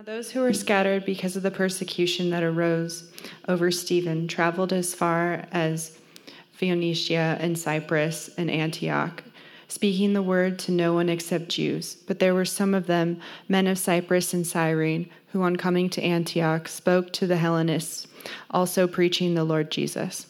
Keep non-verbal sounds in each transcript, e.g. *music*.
Now, those who were scattered because of the persecution that arose over Stephen traveled as far as Phoenicia and Cyprus and Antioch, speaking the word to no one except Jews. But there were some of them, men of Cyprus and Cyrene, who on coming to Antioch spoke to the Hellenists, also preaching the Lord Jesus.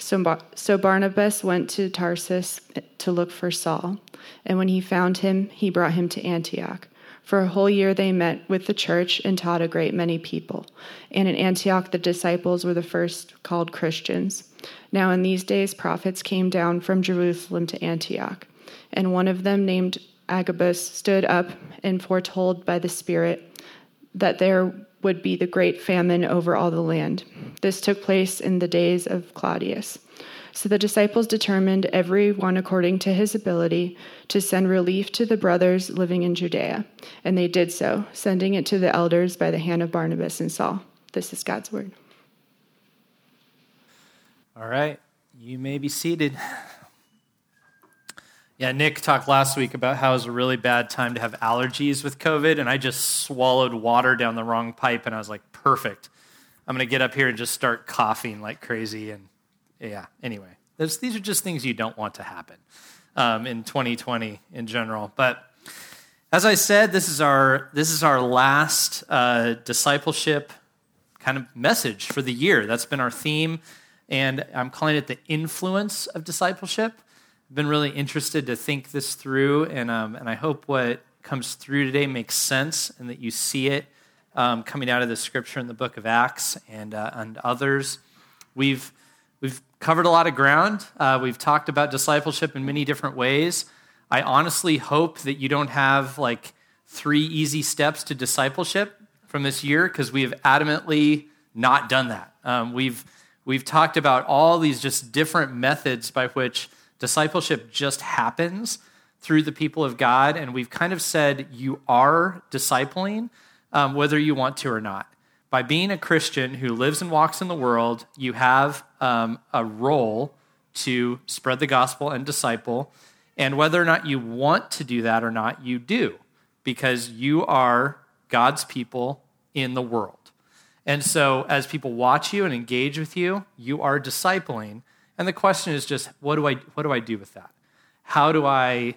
So, so Barnabas went to Tarsus to look for Saul, and when he found him, he brought him to Antioch. For a whole year they met with the church and taught a great many people. And in Antioch the disciples were the first called Christians. Now in these days prophets came down from Jerusalem to Antioch, and one of them named Agabus stood up and foretold by the Spirit that there would be the great famine over all the land. This took place in the days of Claudius. So the disciples determined, every one according to his ability, to send relief to the brothers living in Judea. And they did so, sending it to the elders by the hand of Barnabas and Saul. This is God's word. All right, you may be seated. Yeah, Nick talked last week about how it was a really bad time to have allergies with COVID, and I just swallowed water down the wrong pipe, and I was like, perfect. I'm going to get up here and just start coughing like crazy. And yeah, anyway, these are just things you don't want to happen um, in 2020 in general. But as I said, this is our, this is our last uh, discipleship kind of message for the year. That's been our theme, and I'm calling it the influence of discipleship been really interested to think this through, and, um, and I hope what comes through today makes sense and that you see it um, coming out of the scripture in the book of Acts and, uh, and others. We've, we've covered a lot of ground. Uh, we've talked about discipleship in many different ways. I honestly hope that you don't have like three easy steps to discipleship from this year because we have adamantly not done that. Um, we've, we've talked about all these just different methods by which Discipleship just happens through the people of God, and we've kind of said you are discipling um, whether you want to or not. By being a Christian who lives and walks in the world, you have um, a role to spread the gospel and disciple. And whether or not you want to do that or not, you do, because you are God's people in the world. And so, as people watch you and engage with you, you are discipling. And the question is just, what do I, what do, I do with that? How do I,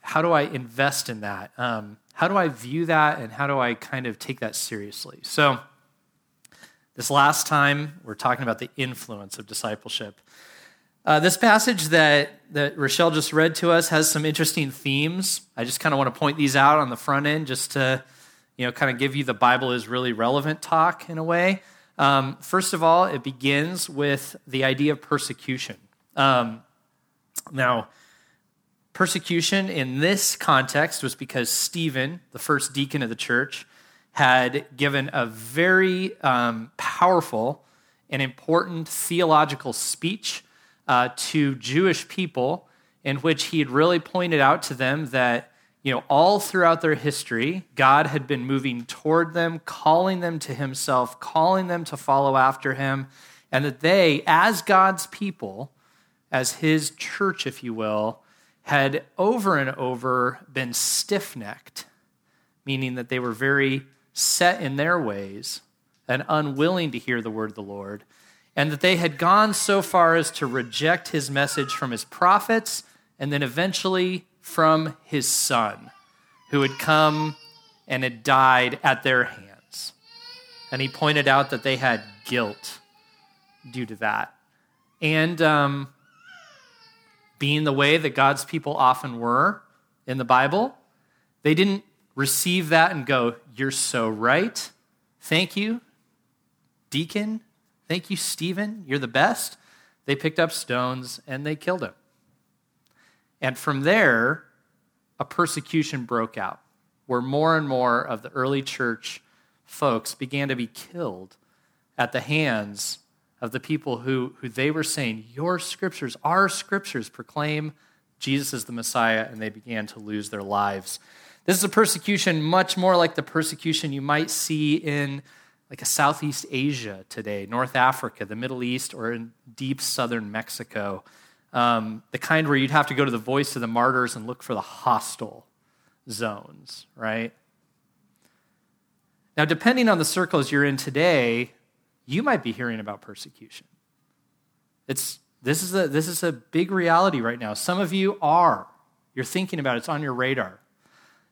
how do I invest in that? Um, how do I view that? And how do I kind of take that seriously? So, this last time, we're talking about the influence of discipleship. Uh, this passage that, that Rochelle just read to us has some interesting themes. I just kind of want to point these out on the front end just to, you know, kind of give you the Bible is really relevant talk in a way. Um, first of all, it begins with the idea of persecution. Um, now, persecution in this context was because Stephen, the first deacon of the church, had given a very um, powerful and important theological speech uh, to Jewish people in which he had really pointed out to them that you know, all throughout their history, God had been moving toward them, calling them to himself, calling them to follow after him, and that they, as God's people, as his church, if you will, had over and over been stiff necked, meaning that they were very set in their ways and unwilling to hear the word of the Lord, and that they had gone so far as to reject his message from his prophets and then eventually from his son, who had come and had died at their hands. And he pointed out that they had guilt due to that. And um, being the way that God's people often were in the Bible, they didn't receive that and go, You're so right. Thank you, deacon. Thank you, Stephen. You're the best. They picked up stones and they killed him. And from there, a persecution broke out where more and more of the early church folks began to be killed at the hands of the people who, who they were saying, Your scriptures, our scriptures proclaim Jesus is the Messiah, and they began to lose their lives. This is a persecution much more like the persecution you might see in like a Southeast Asia today, North Africa, the Middle East, or in deep southern Mexico. Um, the kind where you'd have to go to the voice of the martyrs and look for the hostile zones, right? Now, depending on the circles you're in today, you might be hearing about persecution. It's, this, is a, this is a big reality right now. Some of you are. You're thinking about it, it's on your radar.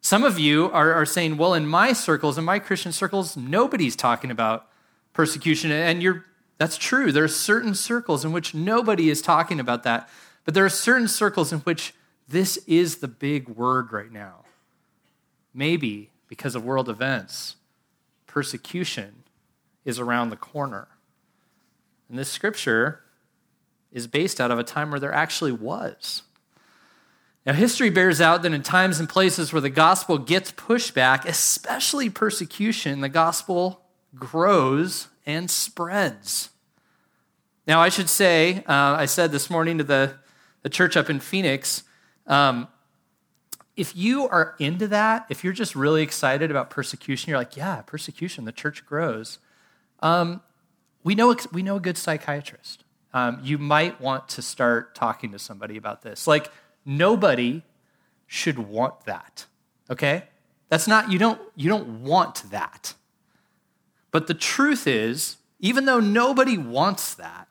Some of you are, are saying, well, in my circles, in my Christian circles, nobody's talking about persecution. And you're, that's true. There are certain circles in which nobody is talking about that. But there are certain circles in which this is the big word right now. Maybe because of world events, persecution is around the corner. And this scripture is based out of a time where there actually was. Now, history bears out that in times and places where the gospel gets pushed back, especially persecution, the gospel grows and spreads. Now, I should say, uh, I said this morning to the, the church up in Phoenix, um, if you are into that, if you're just really excited about persecution, you're like, yeah, persecution, the church grows. Um, we, know, we know a good psychiatrist. Um, you might want to start talking to somebody about this. Like, nobody should want that, okay? That's not, you don't, you don't want that. But the truth is, even though nobody wants that,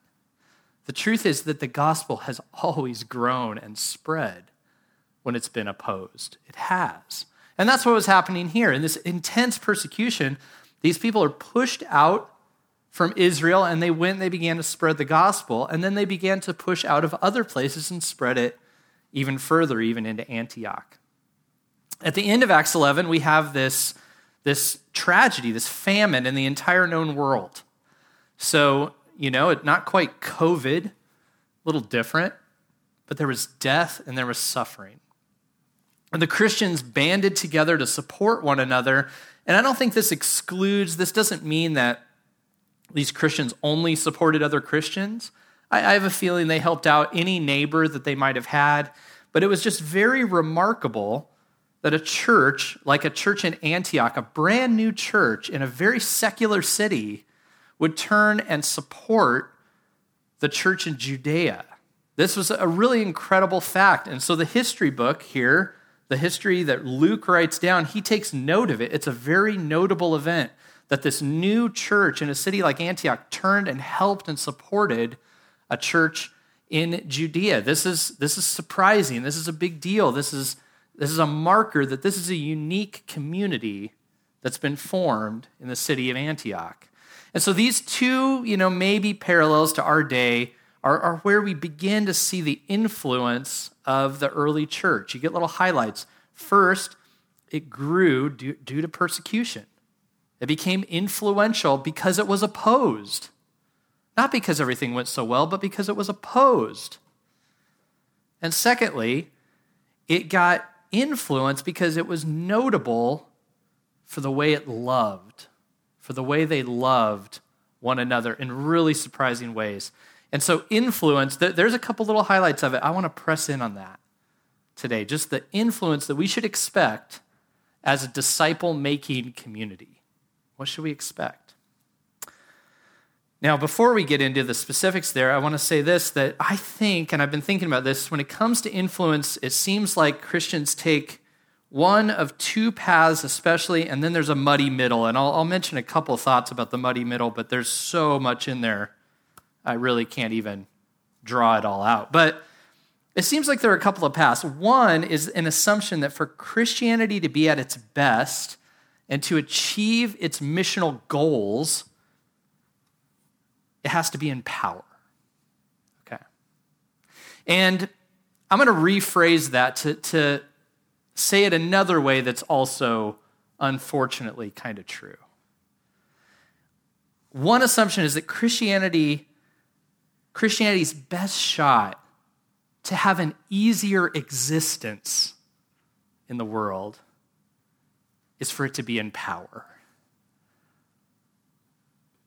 the truth is that the gospel has *laughs* always grown and spread when it's been opposed. It has. And that's what was happening here. In this intense persecution, these people are pushed out from Israel and they went and they began to spread the gospel. And then they began to push out of other places and spread it even further, even into Antioch. At the end of Acts 11, we have this, this tragedy, this famine in the entire known world. So, you know, it, not quite COVID, a little different, but there was death and there was suffering. And the Christians banded together to support one another. And I don't think this excludes, this doesn't mean that these Christians only supported other Christians. I, I have a feeling they helped out any neighbor that they might have had. But it was just very remarkable that a church, like a church in Antioch, a brand new church in a very secular city, would turn and support the church in Judea. This was a really incredible fact. And so the history book here the history that Luke writes down, he takes note of it. It's a very notable event that this new church in a city like Antioch turned and helped and supported a church in Judea. This is, this is surprising. This is a big deal. This is, this is a marker that this is a unique community that's been formed in the city of Antioch. And so these two, you know, maybe parallels to our day are, are where we begin to see the influence of the early church. You get little highlights. First, it grew due, due to persecution. It became influential because it was opposed. Not because everything went so well, but because it was opposed. And secondly, it got influence because it was notable for the way it loved, for the way they loved one another in really surprising ways. And so, influence, there's a couple little highlights of it. I want to press in on that today. Just the influence that we should expect as a disciple making community. What should we expect? Now, before we get into the specifics there, I want to say this that I think, and I've been thinking about this, when it comes to influence, it seems like Christians take one of two paths, especially, and then there's a muddy middle. And I'll, I'll mention a couple thoughts about the muddy middle, but there's so much in there I really can't even draw it all out. But it seems like there are a couple of paths. One is an assumption that for Christianity to be at its best and to achieve its missional goals, it has to be in power. Okay. And I'm going to rephrase that to, to say it another way that's also unfortunately kind of true. One assumption is that Christianity Christianity's best shot to have an easier existence in the world is for it to be in power.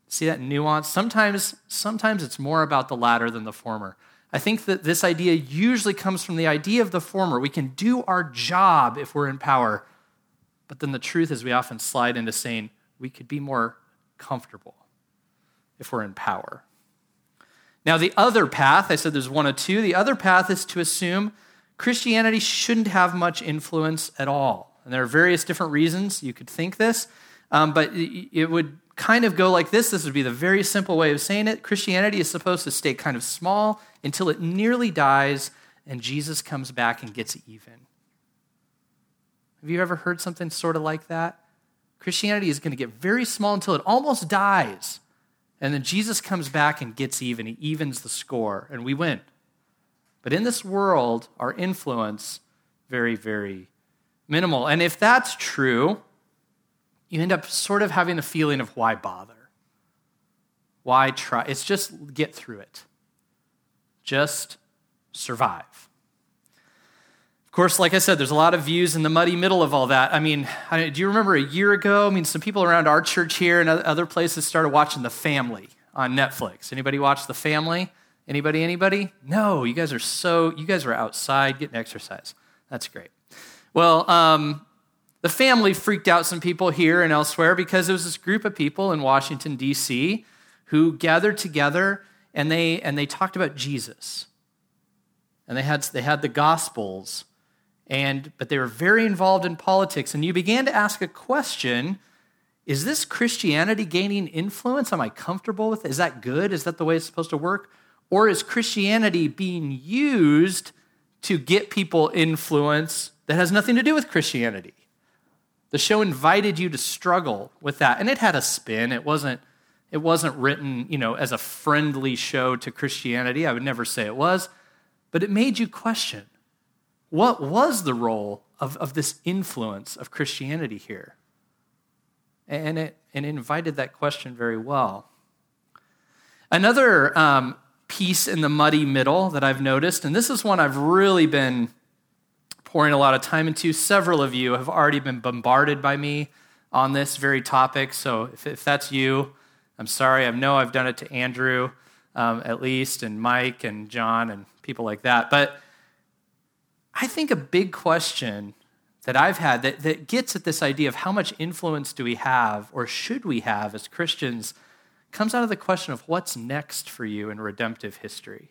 See that nuance? Sometimes, sometimes it's more about the latter than the former. I think that this idea usually comes from the idea of the former. We can do our job if we're in power. But then the truth is, we often slide into saying we could be more comfortable if we're in power. Now, the other path, I said there's one of two, the other path is to assume Christianity shouldn't have much influence at all. And there are various different reasons you could think this, um, but it would kind of go like this. This would be the very simple way of saying it. Christianity is supposed to stay kind of small until it nearly dies and Jesus comes back and gets even. Have you ever heard something sort of like that? Christianity is going to get very small until it almost dies. And then Jesus comes back and gets even. He evens the score, and we win. But in this world, our influence very, very minimal. And if that's true, you end up sort of having a feeling of why bother? Why try? It's just get through it. Just survive. Of course, like I said, there's a lot of views in the muddy middle of all that. I mean, do you remember a year ago? I mean, some people around our church here and other places started watching The Family on Netflix. Anybody watch The Family? Anybody, anybody? No, you guys are so, you guys are outside getting exercise. That's great. Well, um, the family freaked out some people here and elsewhere because there was this group of people in Washington, D.C., who gathered together and they, and they talked about Jesus. And they had, they had the Gospels, and, but they were very involved in politics. And you began to ask a question Is this Christianity gaining influence? Am I comfortable with it? Is that good? Is that the way it's supposed to work? Or is Christianity being used to get people influence that has nothing to do with Christianity? The show invited you to struggle with that, and it had a spin. It wasn't, it wasn't written, you know, as a friendly show to Christianity. I would never say it was, but it made you question what was the role of, of this influence of Christianity here? And it, and it invited that question very well. Another um, piece in the muddy middle that I've noticed, and this is one I've really been pouring a lot of time into. Several of you have already been bombarded by me on this very topic. So if, if that's you, I'm sorry. I know I've done it to Andrew, um, at least, and Mike and John and people like that. But I think a big question that I've had that, that gets at this idea of how much influence do we have or should we have as Christians comes out of the question of what's next for you in redemptive history.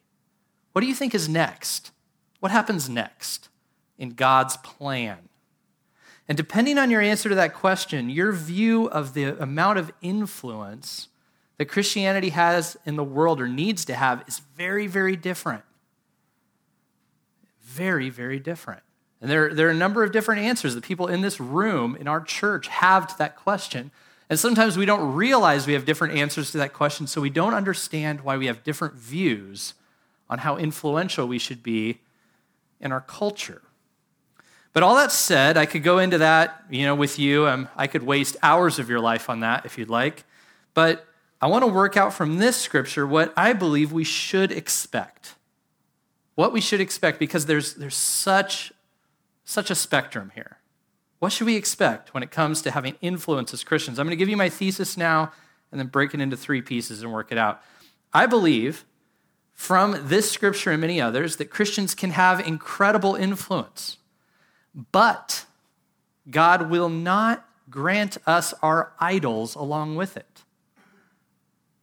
What do you think is next? What happens next? In God's plan? And depending on your answer to that question, your view of the amount of influence that Christianity has in the world or needs to have is very, very different. Very, very different. And there, there are a number of different answers that people in this room, in our church, have to that question. And sometimes we don't realize we have different answers to that question, so we don't understand why we have different views on how influential we should be in our culture. But all that said, I could go into that, you know, with you. Um, I could waste hours of your life on that if you'd like. But I want to work out from this scripture what I believe we should expect. What we should expect, because there's, there's such, such a spectrum here. What should we expect when it comes to having influence as Christians? I'm going to give you my thesis now and then break it into three pieces and work it out. I believe from this scripture and many others that Christians can have incredible influence. But God will not grant us our idols along with it.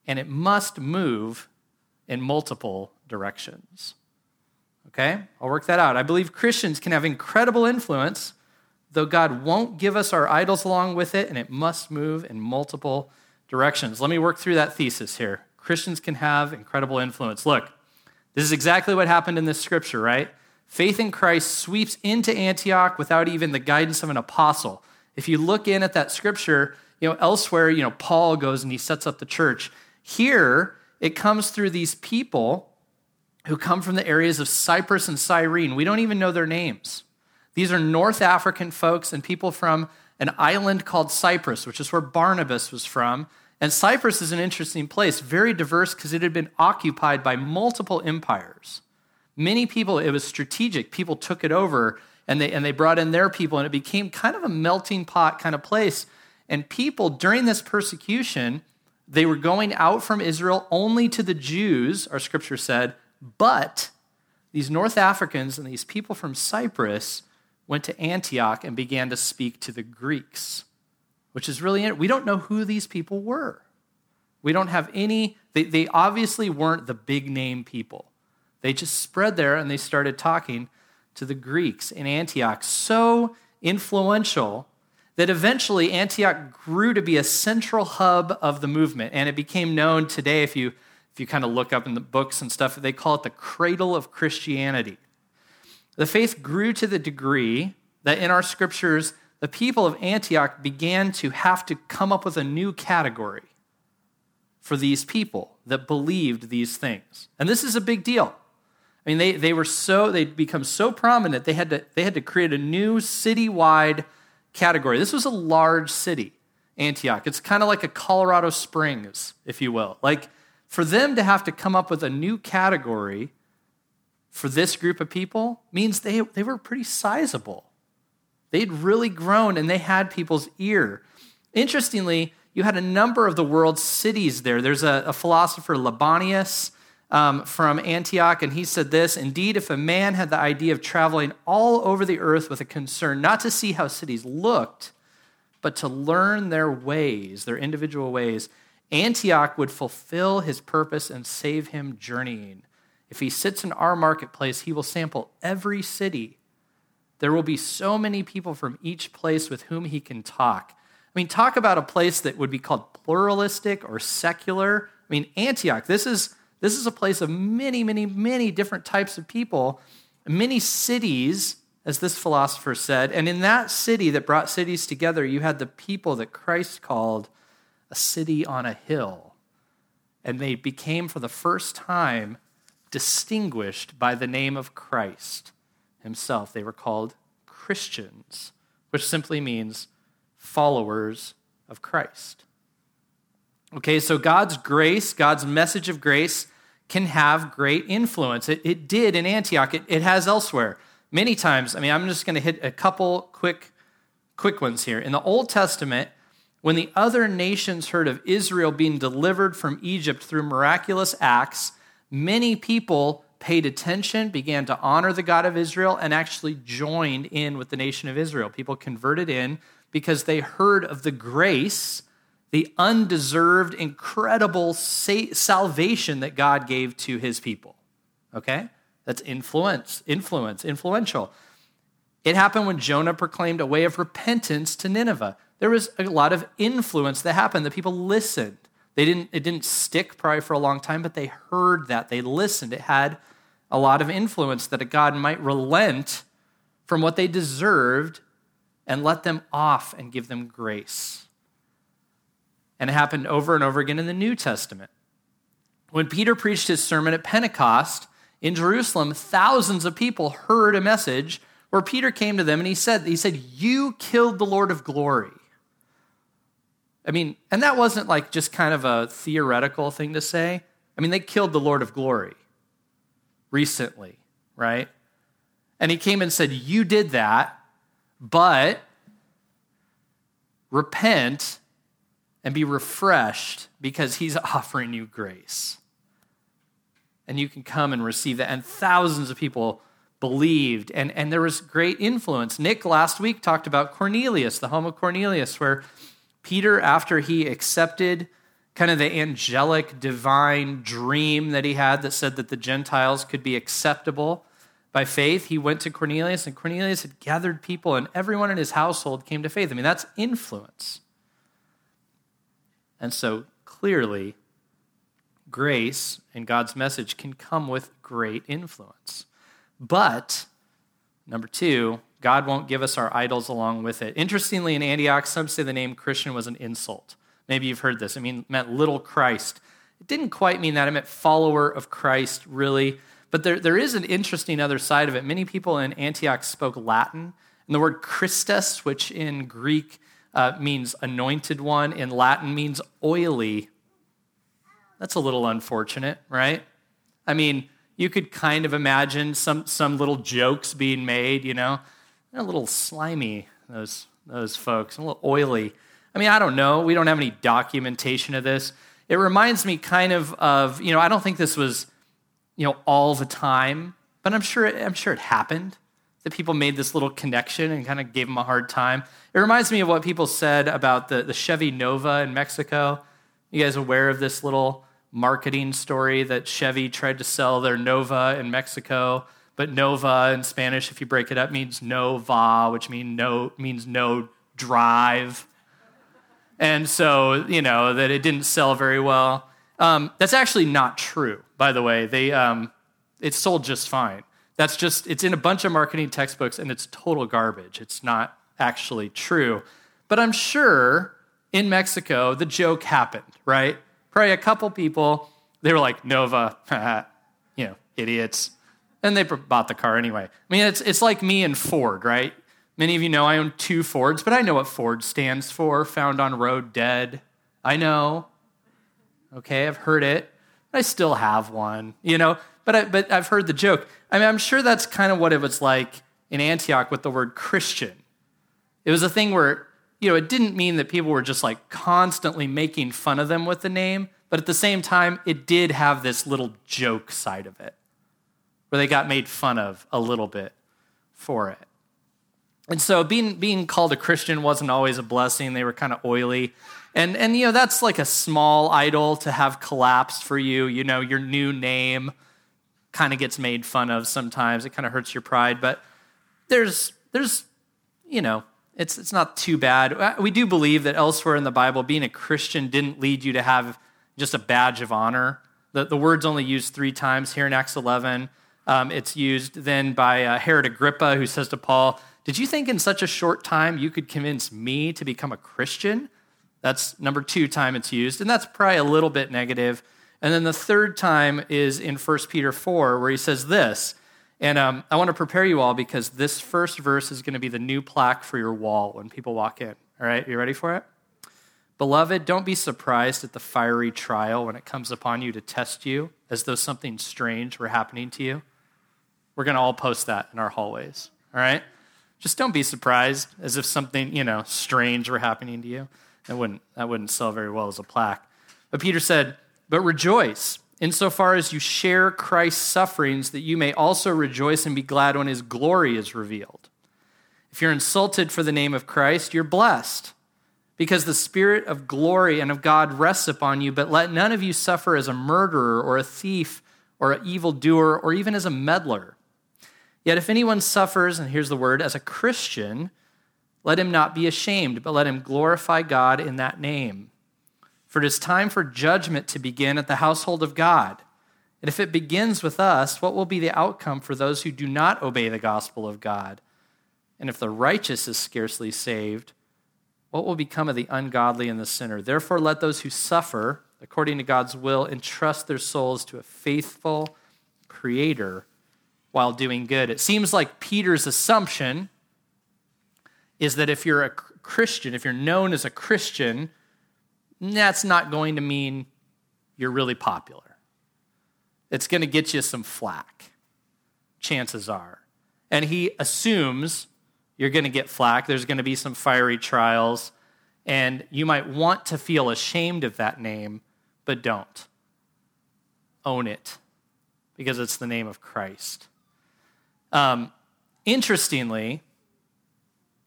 And it must move in multiple directions. Okay? I'll work that out. I believe Christians can have incredible influence, though God won't give us our idols along with it, and it must move in multiple directions. Let me work through that thesis here. Christians can have incredible influence. Look, this is exactly what happened in this scripture, right? Faith in Christ sweeps into Antioch without even the guidance of an apostle. If you look in at that scripture, you know, elsewhere, you know, Paul goes and he sets up the church. Here, it comes through these people who come from the areas of Cyprus and Cyrene. We don't even know their names. These are North African folks and people from an island called Cyprus, which is where Barnabas was from. And Cyprus is an interesting place, very diverse because it had been occupied by multiple empires. Many people, it was strategic. People took it over and they, and they brought in their people, and it became kind of a melting pot kind of place. And people during this persecution, they were going out from Israel only to the Jews, our scripture said, but these North Africans and these people from Cyprus went to Antioch and began to speak to the Greeks, which is really, we don't know who these people were. We don't have any, they, they obviously weren't the big name people. They just spread there and they started talking to the Greeks in Antioch. So influential that eventually Antioch grew to be a central hub of the movement. And it became known today, if you, if you kind of look up in the books and stuff, they call it the cradle of Christianity. The faith grew to the degree that in our scriptures, the people of Antioch began to have to come up with a new category for these people that believed these things. And this is a big deal. I mean, they, they were so, they'd become so prominent, they had, to, they had to create a new citywide category. This was a large city, Antioch. It's kind of like a Colorado Springs, if you will. Like, for them to have to come up with a new category for this group of people means they, they were pretty sizable. They'd really grown and they had people's ear. Interestingly, you had a number of the world's cities there. There's a, a philosopher, Libanius, um, from Antioch, and he said this Indeed, if a man had the idea of traveling all over the earth with a concern not to see how cities looked, but to learn their ways, their individual ways, Antioch would fulfill his purpose and save him journeying. If he sits in our marketplace, he will sample every city. There will be so many people from each place with whom he can talk. I mean, talk about a place that would be called pluralistic or secular. I mean, Antioch, this is, this is a place of many, many, many different types of people, many cities, as this philosopher said. And in that city that brought cities together, you had the people that Christ called a city on a hill. And they became, for the first time, distinguished by the name of Christ himself. They were called Christians, which simply means followers of Christ. Okay, so God's grace, God's message of grace, can have great influence. It, it did in Antioch, it, it has elsewhere. Many times, I mean, I'm just going to hit a couple quick, quick ones here. In the Old Testament, when the other nations heard of Israel being delivered from Egypt through miraculous acts, many people paid attention, began to honor the God of Israel, and actually joined in with the nation of Israel. People converted in because they heard of the grace, the undeserved, incredible salvation that God gave to his people. Okay? That's influence, influence, influential. It happened when Jonah proclaimed a way of repentance to Nineveh. There was a lot of influence that happened. The people listened. They didn't, it didn't stick probably for a long time, but they heard that. They listened. It had a lot of influence that a God might relent from what they deserved and let them off and give them grace. And it happened over and over again in the New Testament. When Peter preached his sermon at Pentecost in Jerusalem, thousands of people heard a message where Peter came to them and he said, he said, You killed the Lord of glory. I mean, and that wasn't like just kind of a theoretical thing to say. I mean, they killed the Lord of glory recently, right? And he came and said, You did that, but repent and be refreshed because he's *laughs* offering you grace. And you can come and receive that. And thousands of people believed, and, and there was great influence. Nick last week talked about Cornelius, the home of Cornelius, where Peter, after he accepted kind of the angelic divine dream that he had that said that the Gentiles could be acceptable by faith, he went to Cornelius, and Cornelius had gathered people, and everyone in his household came to faith. I mean, that's influence. And so clearly, grace and God's message can come with great influence. But, number two, God won't give us our idols along with it. Interestingly, in Antioch, some say the name Christian was an insult. Maybe you've heard this. I mean, meant little Christ. It didn't quite mean that. It meant follower of Christ, really. But there, there is an interesting other side of it. Many people in Antioch spoke Latin. And the word Christus, which in Greek uh, means anointed one, in Latin means oily. That's a little unfortunate, right? I mean, you could kind of imagine some, some little jokes being made, you know? They're a little slimy, those, those folks, a little oily. I mean, I don't know. We don't have any documentation of this. it reminds me kind of of, you know, I don't think this was, you know, all the time, but I'm sure it, I'm sure it happened that people made this little connection and kind of gave them a hard time. It reminds me of what people said about the, the Chevy Nova in Mexico. You guys aware of this little marketing story that Chevy tried to sell their Nova in Mexico? But Nova in Spanish, if you break it up, means no va, which mean no, means no drive. And so, you know, that it didn't sell very well. Um, that's actually not true, by the way. They, um, it sold just fine. That's just, it's in a bunch of marketing textbooks and it's total garbage. It's not actually true. But I'm sure in Mexico, the joke happened, right? Probably a couple people, they were like, Nova, *laughs* you know, idiots. And they bought the car anyway. I mean, it's, it's like me and Ford, right? Many of you know I own two Fords, but I know what Ford stands for found on road dead. I know. Okay, I've heard it. I still have one, you know, but, I, but I've heard the joke. I mean, I'm sure that's kind of what it was like in Antioch with the word Christian. It was a thing where, you know, it didn't mean that people were just like constantly making fun of them with the name, but at the same time, it did have this little joke side of it where they got made fun of a little bit for it. And so being, being called a Christian wasn't always a blessing. They were kind of oily. And, and, you know, that's like a small idol to have collapsed for you. You know, your new name kind of gets made fun of sometimes. It kind of hurts your pride. But there's, there's, you know, it's, it's not too bad. Uh, we do believe that elsewhere in the Bible, being a Christian didn't lead you to have just a badge of honor. The, the word's only used three times here in Acts 11. Um, it's used then by uh, Herod Agrippa, who says to Paul, did you think in such a short time you could convince me to become a Christian? That's number two time it's used, and that's probably a little bit negative. And then the third time is in 1 Peter 4, where he says this. And um, I want to prepare you all because this first verse is going to be the new plaque for your wall when people walk in. All right, you ready for it? Beloved, don't be surprised at the fiery trial when it comes upon you to test you as though something strange were happening to you. We're going to all post that in our hallways. All right? just don't be surprised as if something, you know, strange were happening to you. That wouldn't, that wouldn't sell very well as a plaque. But Peter said, But rejoice insofar as you share Christ's sufferings, that you may also rejoice and be glad when his glory is revealed. If you're insulted for the name of Christ, you're blessed, because the Spirit of glory and of God rests upon you. But let none of you suffer as a murderer or a thief or an evildoer or even as a meddler. Yet if anyone suffers, and here's the word, as a Christian, let him not be ashamed, but let him glorify God in that name. For it is time for judgment to begin at the household of God. And if it begins with us, what will be the outcome for those who do not obey the gospel of God? And if the righteous is scarcely saved, what will become of the ungodly and the sinner? Therefore, let those who suffer according to God's will entrust their souls to a faithful Creator while doing good. It seems like Peter's assumption is that if you're a Christian, if you're known as a Christian, that's not going to mean you're really popular. It's going to get you some flack, chances are. And he assumes you're going to get flack. There's going to be some fiery trials, and you might want to feel ashamed of that name, but don't. Own it because it's the name of Christ. Um, interestingly,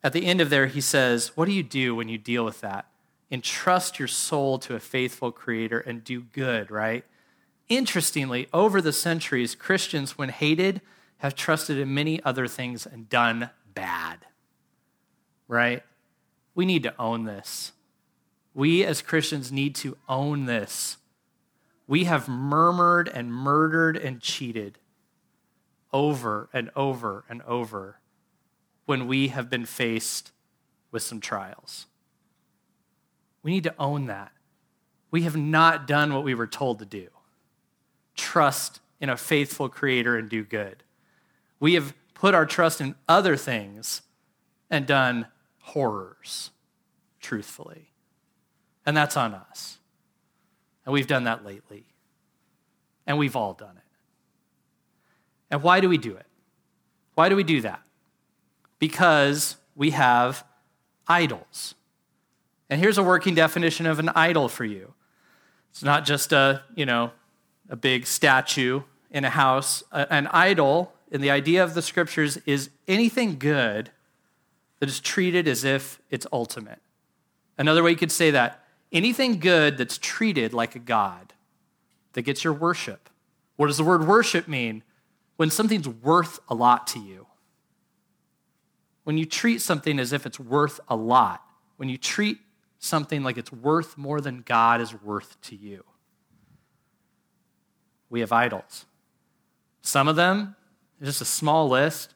at the end of there, he says, What do you do when you deal with that? Entrust your soul to a faithful creator and do good, right? Interestingly, over the centuries, Christians, when hated, have trusted in many other things and done bad, right? We need to own this. We as Christians need to own this. We have murmured and murdered and cheated over and over and over when we have been faced with some trials. We need to own that. We have not done what we were told to do trust in a faithful creator and do good. We have put our trust in other things and done horrors, truthfully. And that's on us. And we've done that lately. And we've all done it. And why do we do it? Why do we do that? Because we have idols. And here's a working definition of an idol for you It's not just a, you know, a big statue in a house. An idol, in the idea of the scriptures, is anything good that is treated as if it's ultimate. Another way you could say that anything good that's treated like a god that gets your worship. What does the word worship mean? When something's worth a lot to you. When you treat something as if it's worth a lot. When you treat something like it's worth more than God is worth to you. We have idols. Some of them, just a small list,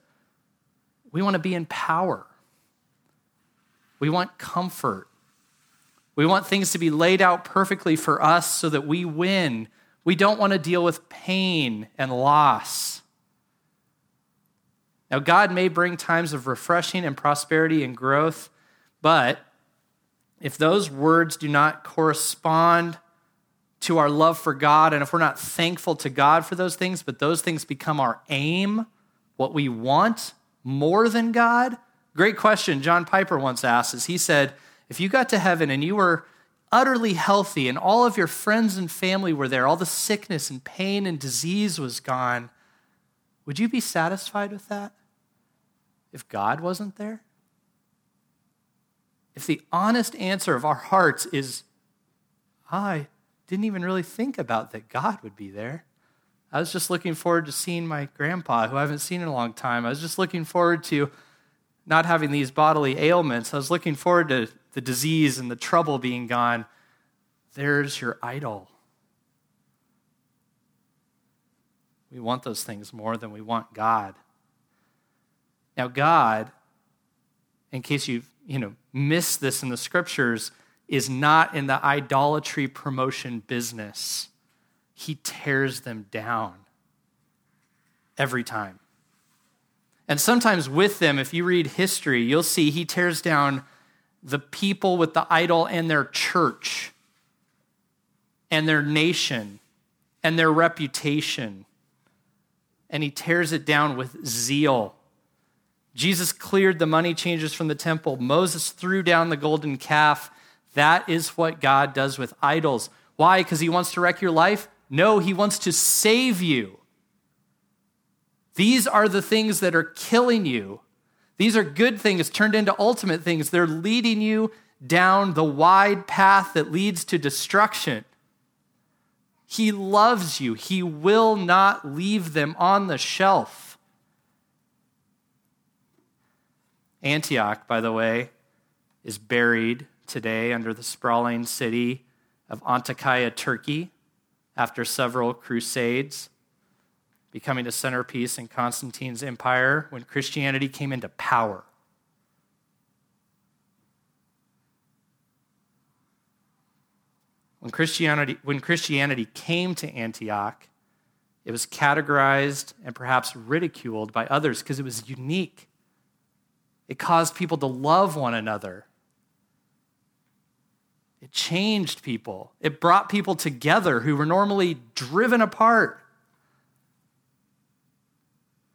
we want to be in power. We want comfort. We want things to be laid out perfectly for us so that we win. We don't want to deal with pain and loss. Now, God may bring times of refreshing and prosperity and growth, but if those words do not correspond to our love for God, and if we're not thankful to God for those things, but those things become our aim, what we want more than God, Great question. John Piper once asked is he said, if you got to heaven and you were utterly healthy and all of your friends and family were there, all the sickness and pain and disease was gone, would you be satisfied with that if God wasn't there? If the honest answer of our hearts is, I didn't even really think about that God would be there. I was just looking forward to seeing my grandpa, who I haven't seen in a long time. I was just looking forward to not having these bodily ailments. I was looking forward to the disease and the trouble being gone. There's your idol. We want those things more than we want God. Now, God, in case you've you know miss this in the scriptures, is not in the idolatry promotion business. He tears them down every time. And sometimes with them, if you read history, you'll see he tears down the people with the idol and their church and their nation and their reputation. And he tears it down with zeal. Jesus cleared the money changers from the temple. Moses threw down the golden calf. That is what God does with idols. Why? Because he wants to wreck your life? No, he wants to save you. These are the things that are killing you. These are good things turned into ultimate things. They're leading you down the wide path that leads to destruction. He loves you. He will not leave them on the shelf. Antioch, by the way, is buried today under the sprawling city of Antakya, Turkey, after several crusades becoming a centerpiece in Constantine's empire when Christianity came into power. When Christianity, when Christianity came to Antioch, it was categorized and perhaps ridiculed by others because it was unique. It caused people to love one another. It changed people. It brought people together who were normally driven apart.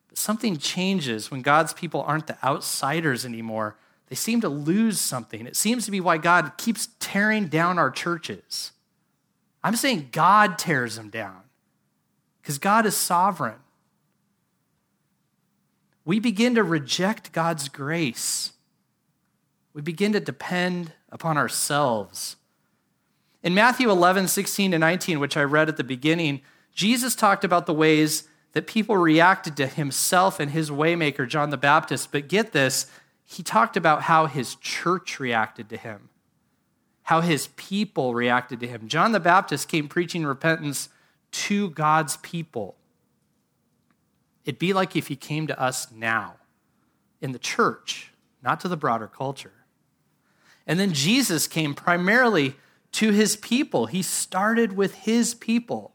But something changes when God's people aren't the outsiders anymore. They seem to lose something. It seems to be why God keeps tearing down our churches. I'm saying God tears them down because God is sovereign. We begin to reject God's grace. We begin to depend upon ourselves. In Matthew 11, 16 to 19, which I read at the beginning, Jesus talked about the ways that people reacted to himself and his waymaker, John the Baptist. But get this, he talked about how his church reacted to him, how his people reacted to him. John the Baptist came preaching repentance to God's people. It'd be like if he came to us now in the church, not to the broader culture. And then Jesus came primarily to his people. He started with his people,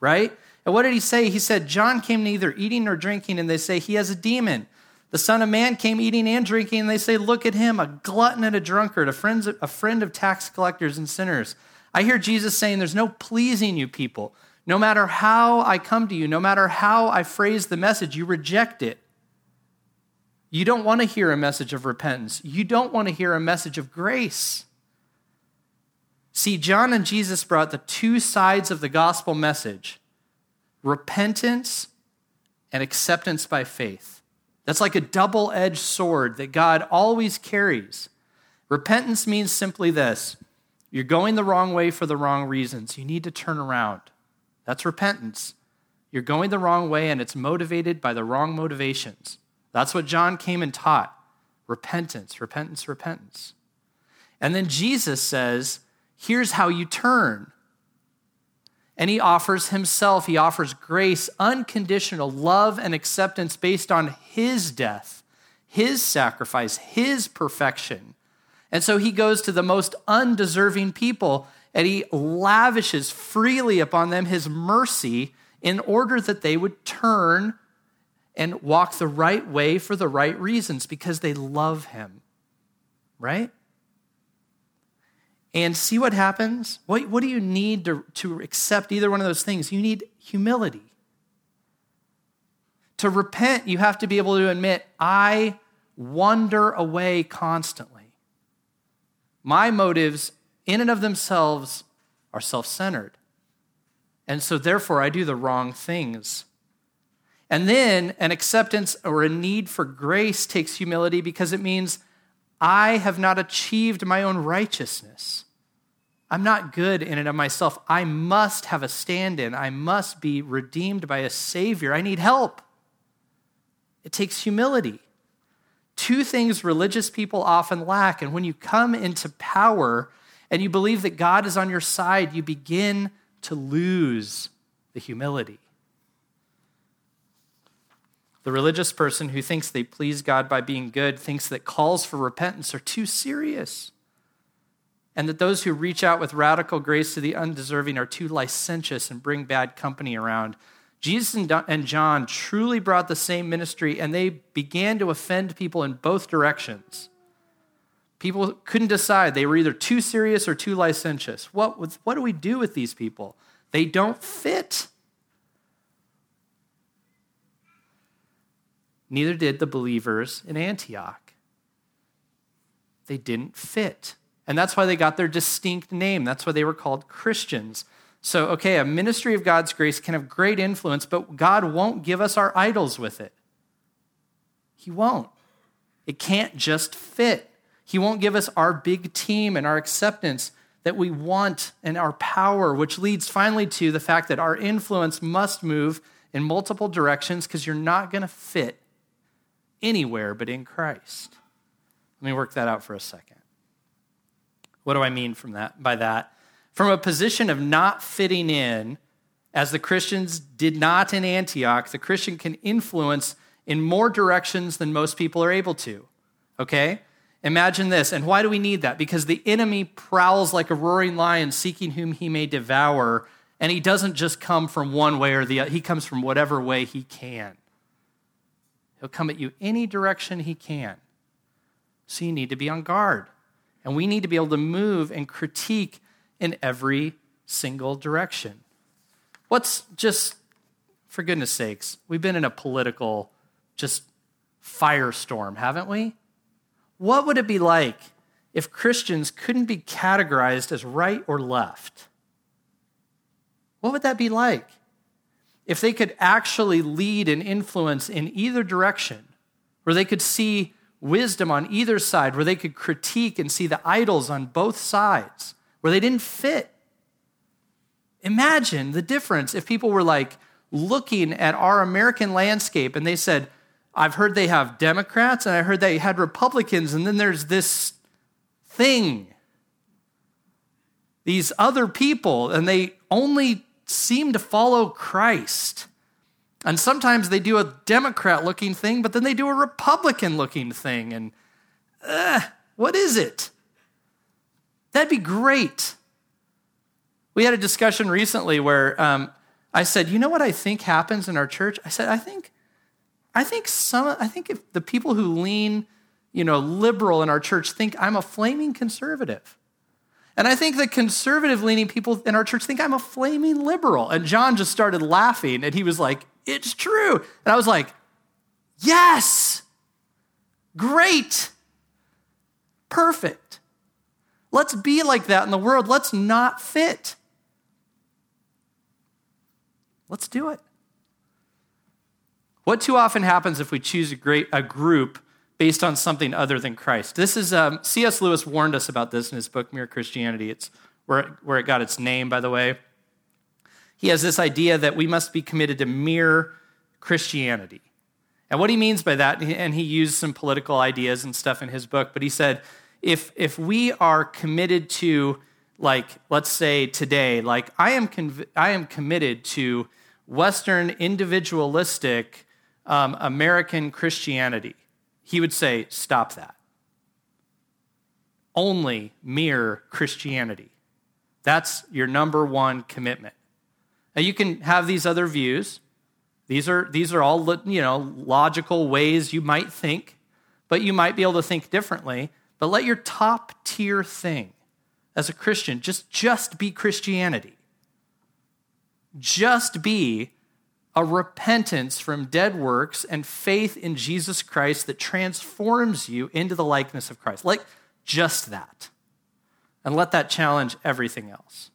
right? And what did he say? He said, John came neither eating nor drinking, and they say, He has a demon. The Son of Man came eating and drinking, and they say, Look at him, a glutton and a drunkard, a friend, of tax collectors and sinners. I hear Jesus saying, There's no pleasing you people. No matter how I come to you, no matter how I phrase the message, you reject it. You don't want to hear a message of repentance. You don't want to hear a message of grace. See, John and Jesus brought the two sides of the gospel message repentance and acceptance by faith. That's like a double edged sword that God always carries. Repentance means simply this you're going the wrong way for the wrong reasons. You need to turn around. That's repentance. You're going the wrong way and it's motivated by the wrong motivations. That's what John came and taught repentance, repentance, repentance. And then Jesus says, here's how you turn. And he offers himself, he offers grace, unconditional love and acceptance based on his death, his sacrifice, his perfection. And so he goes to the most undeserving people and he lavishes freely upon them his mercy in order that they would turn and walk the right way for the right reasons because they love him. Right? And see what happens? What, what do you need to, to accept either one of those things? You need humility. To repent, you have to be able to admit, I wander away constantly. My motives, in and of themselves, are self centered. And so, therefore, I do the wrong things. And then an acceptance or a need for grace takes humility because it means I have not achieved my own righteousness. I'm not good in and of myself. I must have a stand in. I must be redeemed by a Savior. I need help. It takes humility. Two things religious people often lack. And when you come into power and you believe that God is on your side, you begin to lose the humility. The religious person who thinks they please God by being good thinks that calls for repentance are too serious, and that those who reach out with radical grace to the undeserving are too licentious and bring bad company around. Jesus and John truly brought the same ministry, and they began to offend people in both directions. People couldn't decide. They were either too serious or too licentious. What, what do we do with these people? They don't fit. Neither did the believers in Antioch. They didn't fit. And that's why they got their distinct name. That's why they were called Christians. So, okay, a ministry of God's grace can have great influence, but God won't give us our idols with it. He won't. It can't just fit. He won't give us our big team and our acceptance that we want and our power, which leads finally to the fact that our influence must move in multiple directions because you're not going to fit anywhere but in Christ. Let me work that out for a second. What do I mean from that by that? From a position of not fitting in, as the Christians did not in Antioch, the Christian can influence in more directions than most people are able to. Okay? Imagine this. And why do we need that? Because the enemy prowls like a roaring lion seeking whom he may devour. And he doesn't just come from one way or the other, he comes from whatever way he can. He'll come at you any direction he can. So you need to be on guard. And we need to be able to move and critique in every single direction. What's just, for goodness sakes, we've been in a political just firestorm, haven't we? What would it be like if Christians couldn't be categorized as right or left? What would that be like? If they could actually lead and influence in either direction, where they could see wisdom on either side, where they could critique and see the idols on both sides, where they didn't fit. Imagine the difference if people were like looking at our American landscape and they said, I've heard they have Democrats and I heard they had Republicans, and then there's this thing. These other people, and they only seem to follow Christ. And sometimes they do a Democrat looking thing, but then they do a Republican looking thing. And uh, what is it? That'd be great. We had a discussion recently where um, I said, You know what I think happens in our church? I said, I think I think some I think if the people who lean, you know, liberal in our church think I'm a flaming conservative. And I think the conservative leaning people in our church think I'm a flaming liberal. And John just started laughing and he was like, It's true. And I was like, Yes, great, perfect. Let's be like that in the world. Let's not fit. Let's do it. What too often happens if we choose a, great, a group based on something other than Christ? This is, um, C.S. Lewis warned us about this in his book, Mere Christianity. It's where it, where it got its name, by the way. He has this idea that we must be committed to mere Christianity. And what he means by that, and he used some political ideas and stuff in his book, but he said, if, if we are committed to, like, let's say today, like, I am, conv- I am committed to Western individualistic um, American Christianity, he would say, stop that. Only mere Christianity. That's your number one commitment. Now, you can have these other views. These are, these are all you know, logical ways you might think, but you might be able to think differently. But let your top tier thing as a Christian just, just be Christianity. Just be a repentance from dead works and faith in Jesus Christ that transforms you into the likeness of Christ. Like just that. And let that challenge everything else.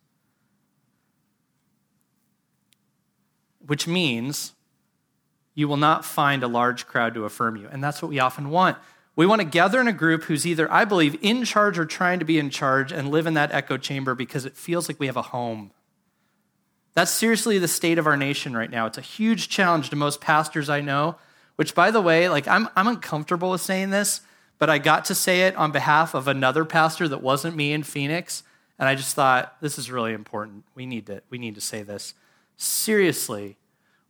Which means you will not find a large crowd to affirm you. And that's what we often want. We want to gather in a group who's either, I believe, in charge or trying to be in charge and live in that echo chamber because it feels like we have a home that's seriously the state of our nation right now. It's a huge challenge to most pastors I know, which, by the way, like I'm, I'm uncomfortable with saying this, but I got to say it on behalf of another pastor that wasn't me in Phoenix. And I just thought, this is really important. We need to, we need to say this. Seriously,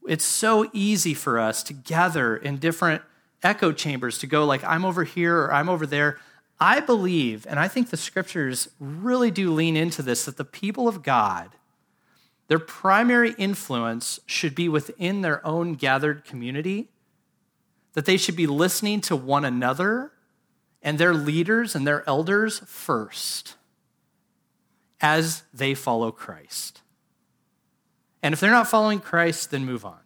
it's so easy for us to gather in different echo chambers to go like, I'm over here or I'm over there. I believe, and I think the scriptures really do lean into this, that the people of God their primary influence should be within their own gathered community, that they should be listening to one another and their leaders and their elders first as they follow Christ. And if they're not following Christ, then move on.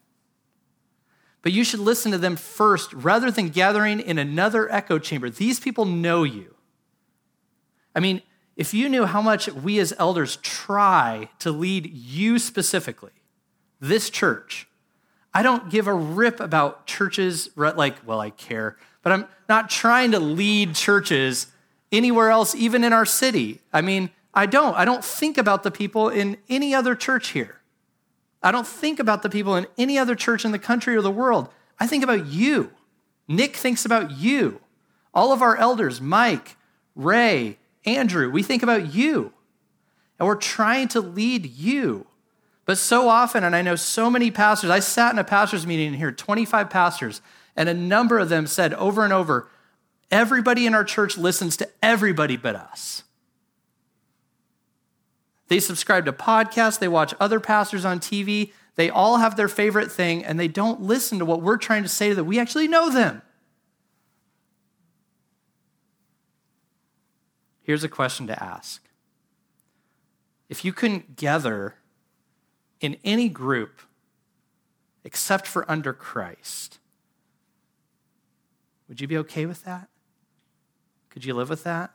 But you should listen to them first rather than gathering in another echo chamber. These people know you. I mean, if you knew how much we as elders try to lead you specifically, this church, I don't give a rip about churches, like, well, I care, but I'm not trying to lead churches anywhere else, even in our city. I mean, I don't. I don't think about the people in any other church here. I don't think about the people in any other church in the country or the world. I think about you. Nick thinks about you. All of our elders, Mike, Ray, Andrew, we think about you. And we're trying to lead you. But so often, and I know so many pastors, I sat in a pastor's meeting and here, 25 pastors, and a number of them said over and over, everybody in our church listens to everybody but us. They subscribe to podcasts, they watch other pastors on TV, they all have their favorite thing, and they don't listen to what we're trying to say to them. We actually know them. Here's a question to ask If you couldn't gather in any group except for under Christ, would you be okay with that? Could you live with that?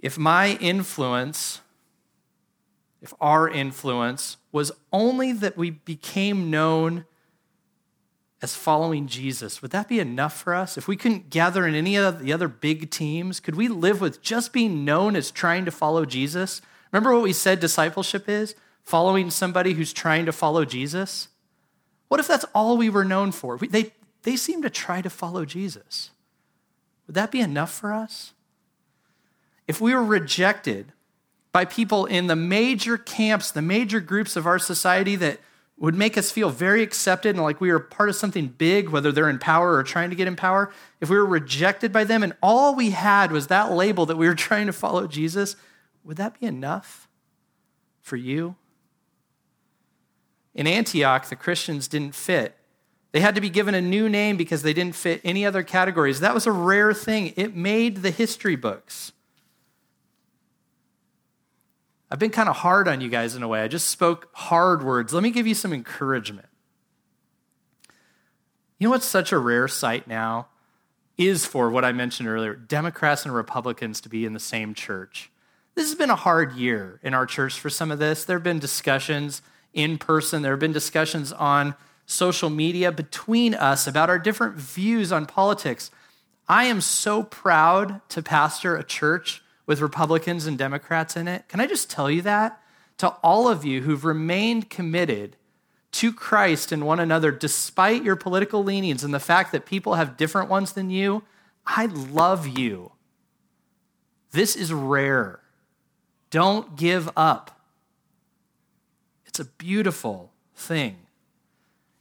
If my influence, if our influence was only that we became known as following Jesus, would that be enough for us? If we couldn't gather in any of the other big teams, could we live with just being known as trying to follow Jesus? Remember what we said discipleship is? Following somebody who's trying to follow Jesus? What if that's all we were known for? We, they, they seem to try to follow Jesus. Would that be enough for us? If we were rejected by people in the major camps, the major groups of our society that would make us feel very accepted and like we were part of something big, whether they're in power or trying to get in power, if we were rejected by them and all we had was that label that we were *laughs* trying to follow Jesus, would that be enough for you? In Antioch, the Christians didn't fit. They had to be given a new name because they didn't fit any other categories. That was a rare thing. It made the history books. I've been kind of hard on you guys in a way. I just spoke hard words. Let me give you some encouragement. You know what's such a rare sight now? is for what I mentioned earlier Democrats and Republicans to be in the same church. This has been a hard year in our church for some of this. There have been discussions in person, there have been discussions on social media between us about our different views on politics. I am so proud to pastor a church with Republicans and Democrats in it. Can I just tell you that? To all of you who've remained committed to Christ and one another despite your political leanings and the fact that people have different ones than you, I love you. This is rare. Don't give up. It's a beautiful thing.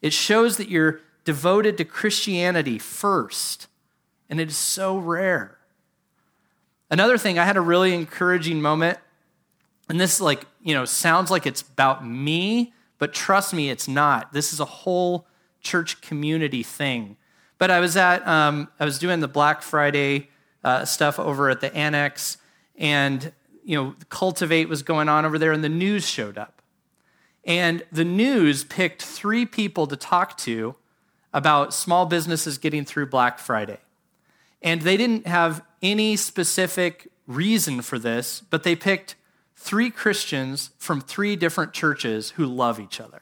It shows that you're devoted to Christianity first, and it is so rare. Another thing, I had a really encouraging moment, and this like, you know, sounds like it's about me, but trust me, it's not. This is a whole church community thing. But I was at, um, I was doing the Black Friday uh, stuff over at the Annex, and you know, Cultivate was going on over there, and the news showed up. And the news picked three people to talk to about small businesses getting through Black Friday. And they didn't have any specific reason for this, but they picked three Christians from three different churches who love each other.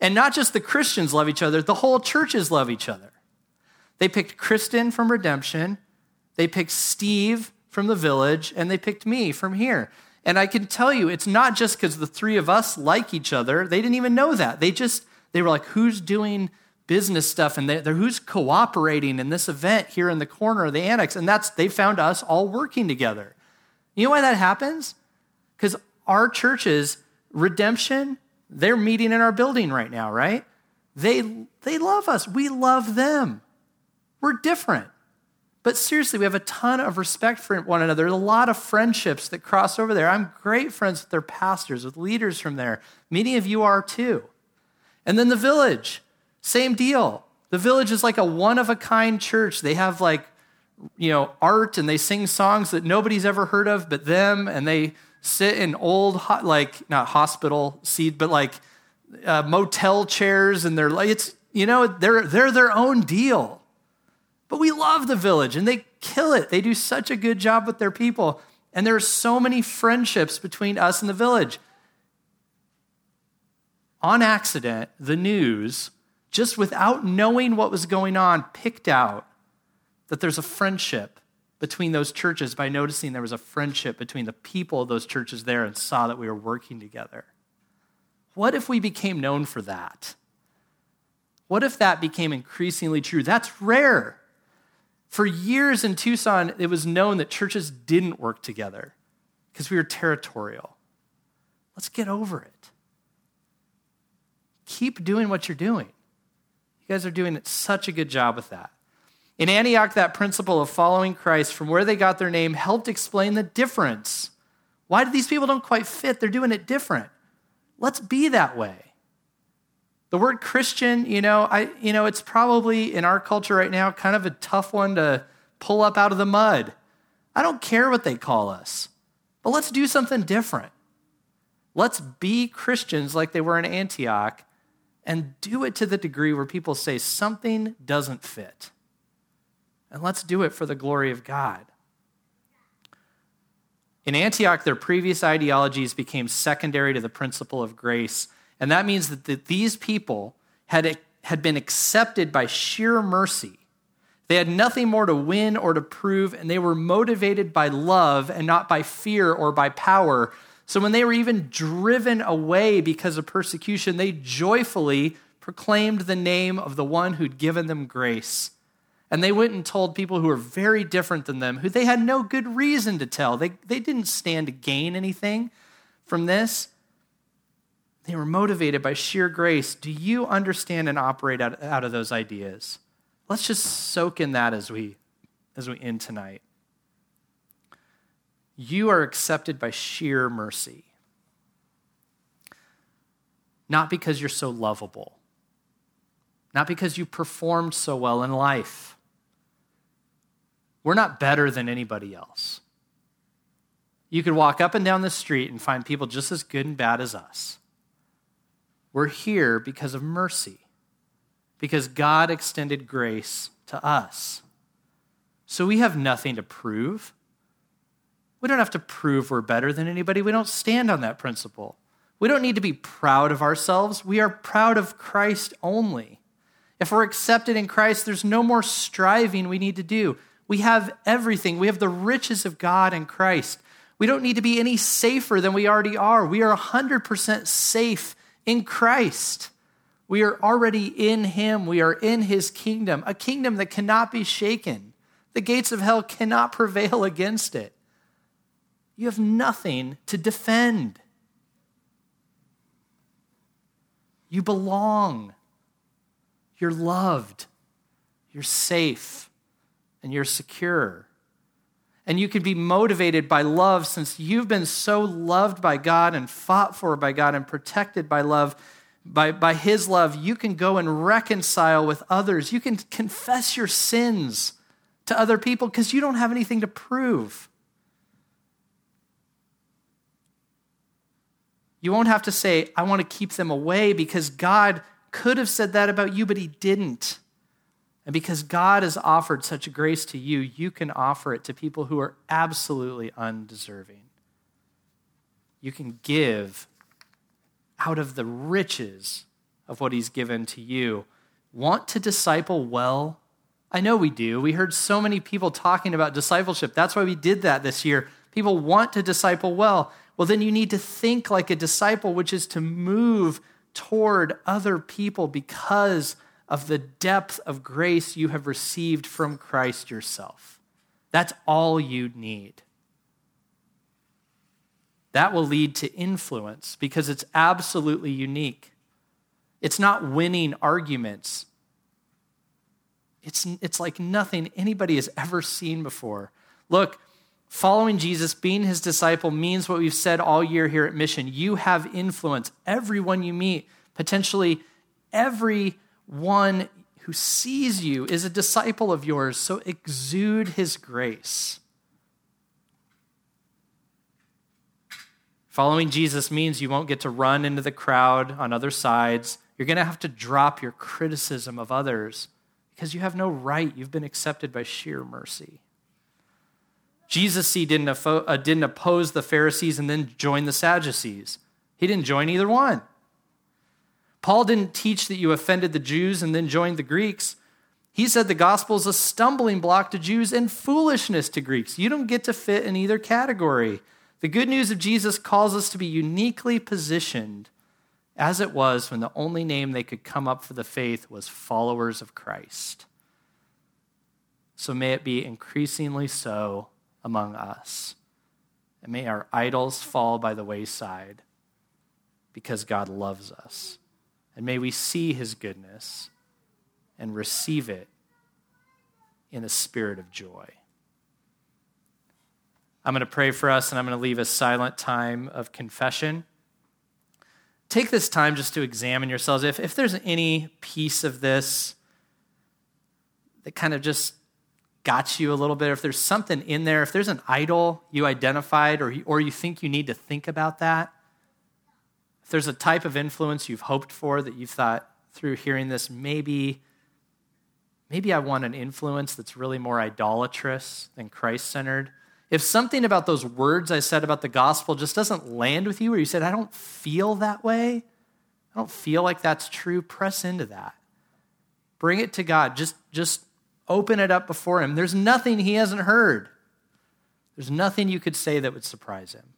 And not just the Christians love each other, the whole churches love each other. They picked Kristen from Redemption, they picked Steve from the village, and they picked me from here. And I can tell you, it's not just because the three of us like each other. They didn't even know that. They just, they were like, who's doing business stuff and they're, who's cooperating in this event here in the corner of the annex? And that's they found us all working together. You know why that happens? Because our churches redemption they're meeting in our building right now right? They they love us. We love them. We're different. But seriously we have a ton of respect for one another. There's a lot of friendships that cross over there. I'm great friends with their pastors with leaders from there. Many of you are too. And then the village same deal. The village is like a one of a kind church. They have like, you know, art and they sing songs that nobody's ever heard of but them. And they sit in old, like, not hospital seat, but like uh, motel chairs. And they're like, it's, you know, they're, they're their own deal. But we love the village and they kill it. They do such a good job with their people. And there are so many friendships between us and the village. On accident, the news just without knowing what was going on, picked out that there's a friendship between those churches by noticing there was a friendship between the people of those churches there and saw that we were working together. What if we became known for that? What if that became increasingly true? That's rare. For years in Tucson, it was known that churches didn't work together because we were territorial. Let's get over it. Keep doing what you're doing. You guys are doing such a good job with that. In Antioch, that principle of following Christ from where they got their name helped explain the difference. Why do these people don't quite fit? They're doing it different. Let's be that way. The word Christian, you know, I you know, it's probably in our culture right now kind of a tough one to pull up out of the mud. I don't care what they call us. But let's do something different. Let's be Christians like they were in Antioch and do it to the degree where people say something doesn't fit. And let's do it for the glory of God. In Antioch, their previous ideologies became secondary to the principle of grace. And that means that the, these people had, had been accepted by sheer mercy. They had nothing more to win or to prove, and they were motivated by love and not by fear or by power so when they were even driven away because of persecution, they joyfully proclaimed the name of the one who'd given them grace. And they went and told people who were very different than them, who they had no good reason to tell. They, they didn't stand to gain anything from this. They were motivated by sheer grace. Do you understand and operate out, out of those ideas? Let's just soak in that as we as we end tonight. You are accepted by sheer mercy. Not because you're so lovable, not because you performed so well in life. We're not better than anybody else. You could walk up and down the street and find people just as good and bad as us. We're here because of mercy, because God extended grace to us. So we have nothing to prove. We don't have to prove we're better than anybody. We don't stand on that principle. We don't need to be proud of ourselves. We are proud of Christ only. If we're accepted in Christ, there's no more striving we need to do. We have everything. We have the riches of God in Christ. We don't need to be any safer than we already are. We are 100% safe in Christ. We are already in Him. We are in His kingdom, a kingdom that cannot be shaken. The gates of hell cannot prevail *laughs* against it. You have nothing to defend. You belong. You're loved. You're safe. And you're secure. And you can be motivated by love since you've been so loved by God and fought for by God and protected by love. By, by His love, you can go and reconcile with others. You can confess your sins to other people because you don't have anything to prove. You won't have to say, I want to keep them away because God could have said that about you, but He didn't. And because God has offered such grace to you, you can offer it to people who are absolutely undeserving. You can give out of the riches of what He's given to you. Want to disciple well? I know we do. We heard so many people talking about discipleship. That's why we did that this year. People want to disciple well. Well, then you need to think like a disciple, which is to move toward other people because of the depth of grace you have received from Christ yourself. That's all you need. That will lead to influence because it's absolutely unique. It's not winning arguments. It's, it's like nothing anybody has ever seen before. Look, following Jesus, being his disciple, means what we've said all year here at Mission. You have influence. Everyone you meet, potentially every one who sees you is a disciple of yours, so exude his grace. Following Jesus means you won't get to run into the crowd on other sides. You're going to have to drop your criticism of others because you have no right. You've been accepted by sheer mercy. Jesus, didn't, uh, didn't oppose the Pharisees and then join the Sadducees. He didn't join either one. Paul didn't teach that you offended the Jews and then joined the Greeks. He said the gospel is a stumbling block to Jews and foolishness to Greeks. You don't get to fit in either category. The good news of Jesus calls us to be uniquely positioned as it was when the only name they could come up for the faith was followers of Christ. So may it be increasingly so among us. And may our idols fall by the wayside because God loves us. And may we see his goodness and receive it in a spirit of joy. I'm going to pray for us and I'm going to leave a silent time of confession. Take this time just to examine yourselves. If, if there's any piece of this that kind of just got you a little bit, if there's something in there, if there's an idol you identified or, or you think you need to think about that, if there's a type of influence you've hoped for that you thought through hearing this, maybe, maybe I want an influence that's really more idolatrous than Christ centered. If something about those words I said about the gospel just doesn't land with you, or you said, I don't feel that way, I don't feel like that's true, press into that. Bring it to God. Just, just open it up before Him. There's nothing He hasn't heard, there's nothing you could say that would surprise Him.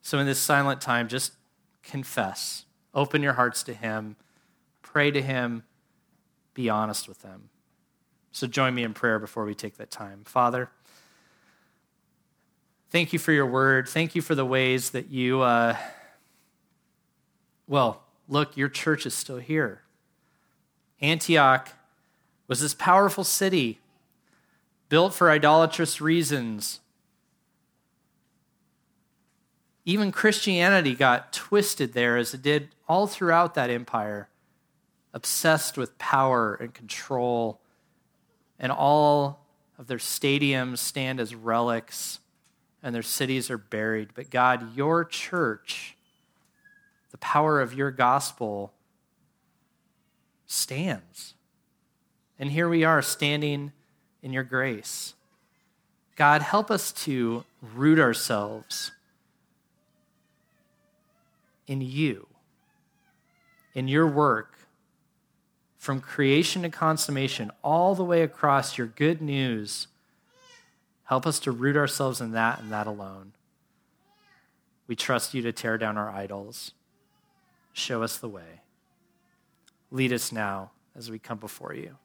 So, in this silent time, just confess. Open your hearts to Him. Pray to Him. Be honest with Him. So, join me in prayer before we take that time. Father, thank you for your word. Thank you for the ways that you, uh, well, look, your church is still here. Antioch was this powerful city built for idolatrous reasons even Christianity got twisted there as it did all throughout that empire, obsessed with power and control. And all of their stadiums stand as relics and their cities are buried. But God, your church, the power of your gospel stands. And here we are standing in your grace. God, help us to root ourselves in you, in your work, from creation to consummation, all the way across your good news. Help us to root ourselves in that and that alone. We trust you to tear down our idols. Show us the way. Lead us now as we come before you.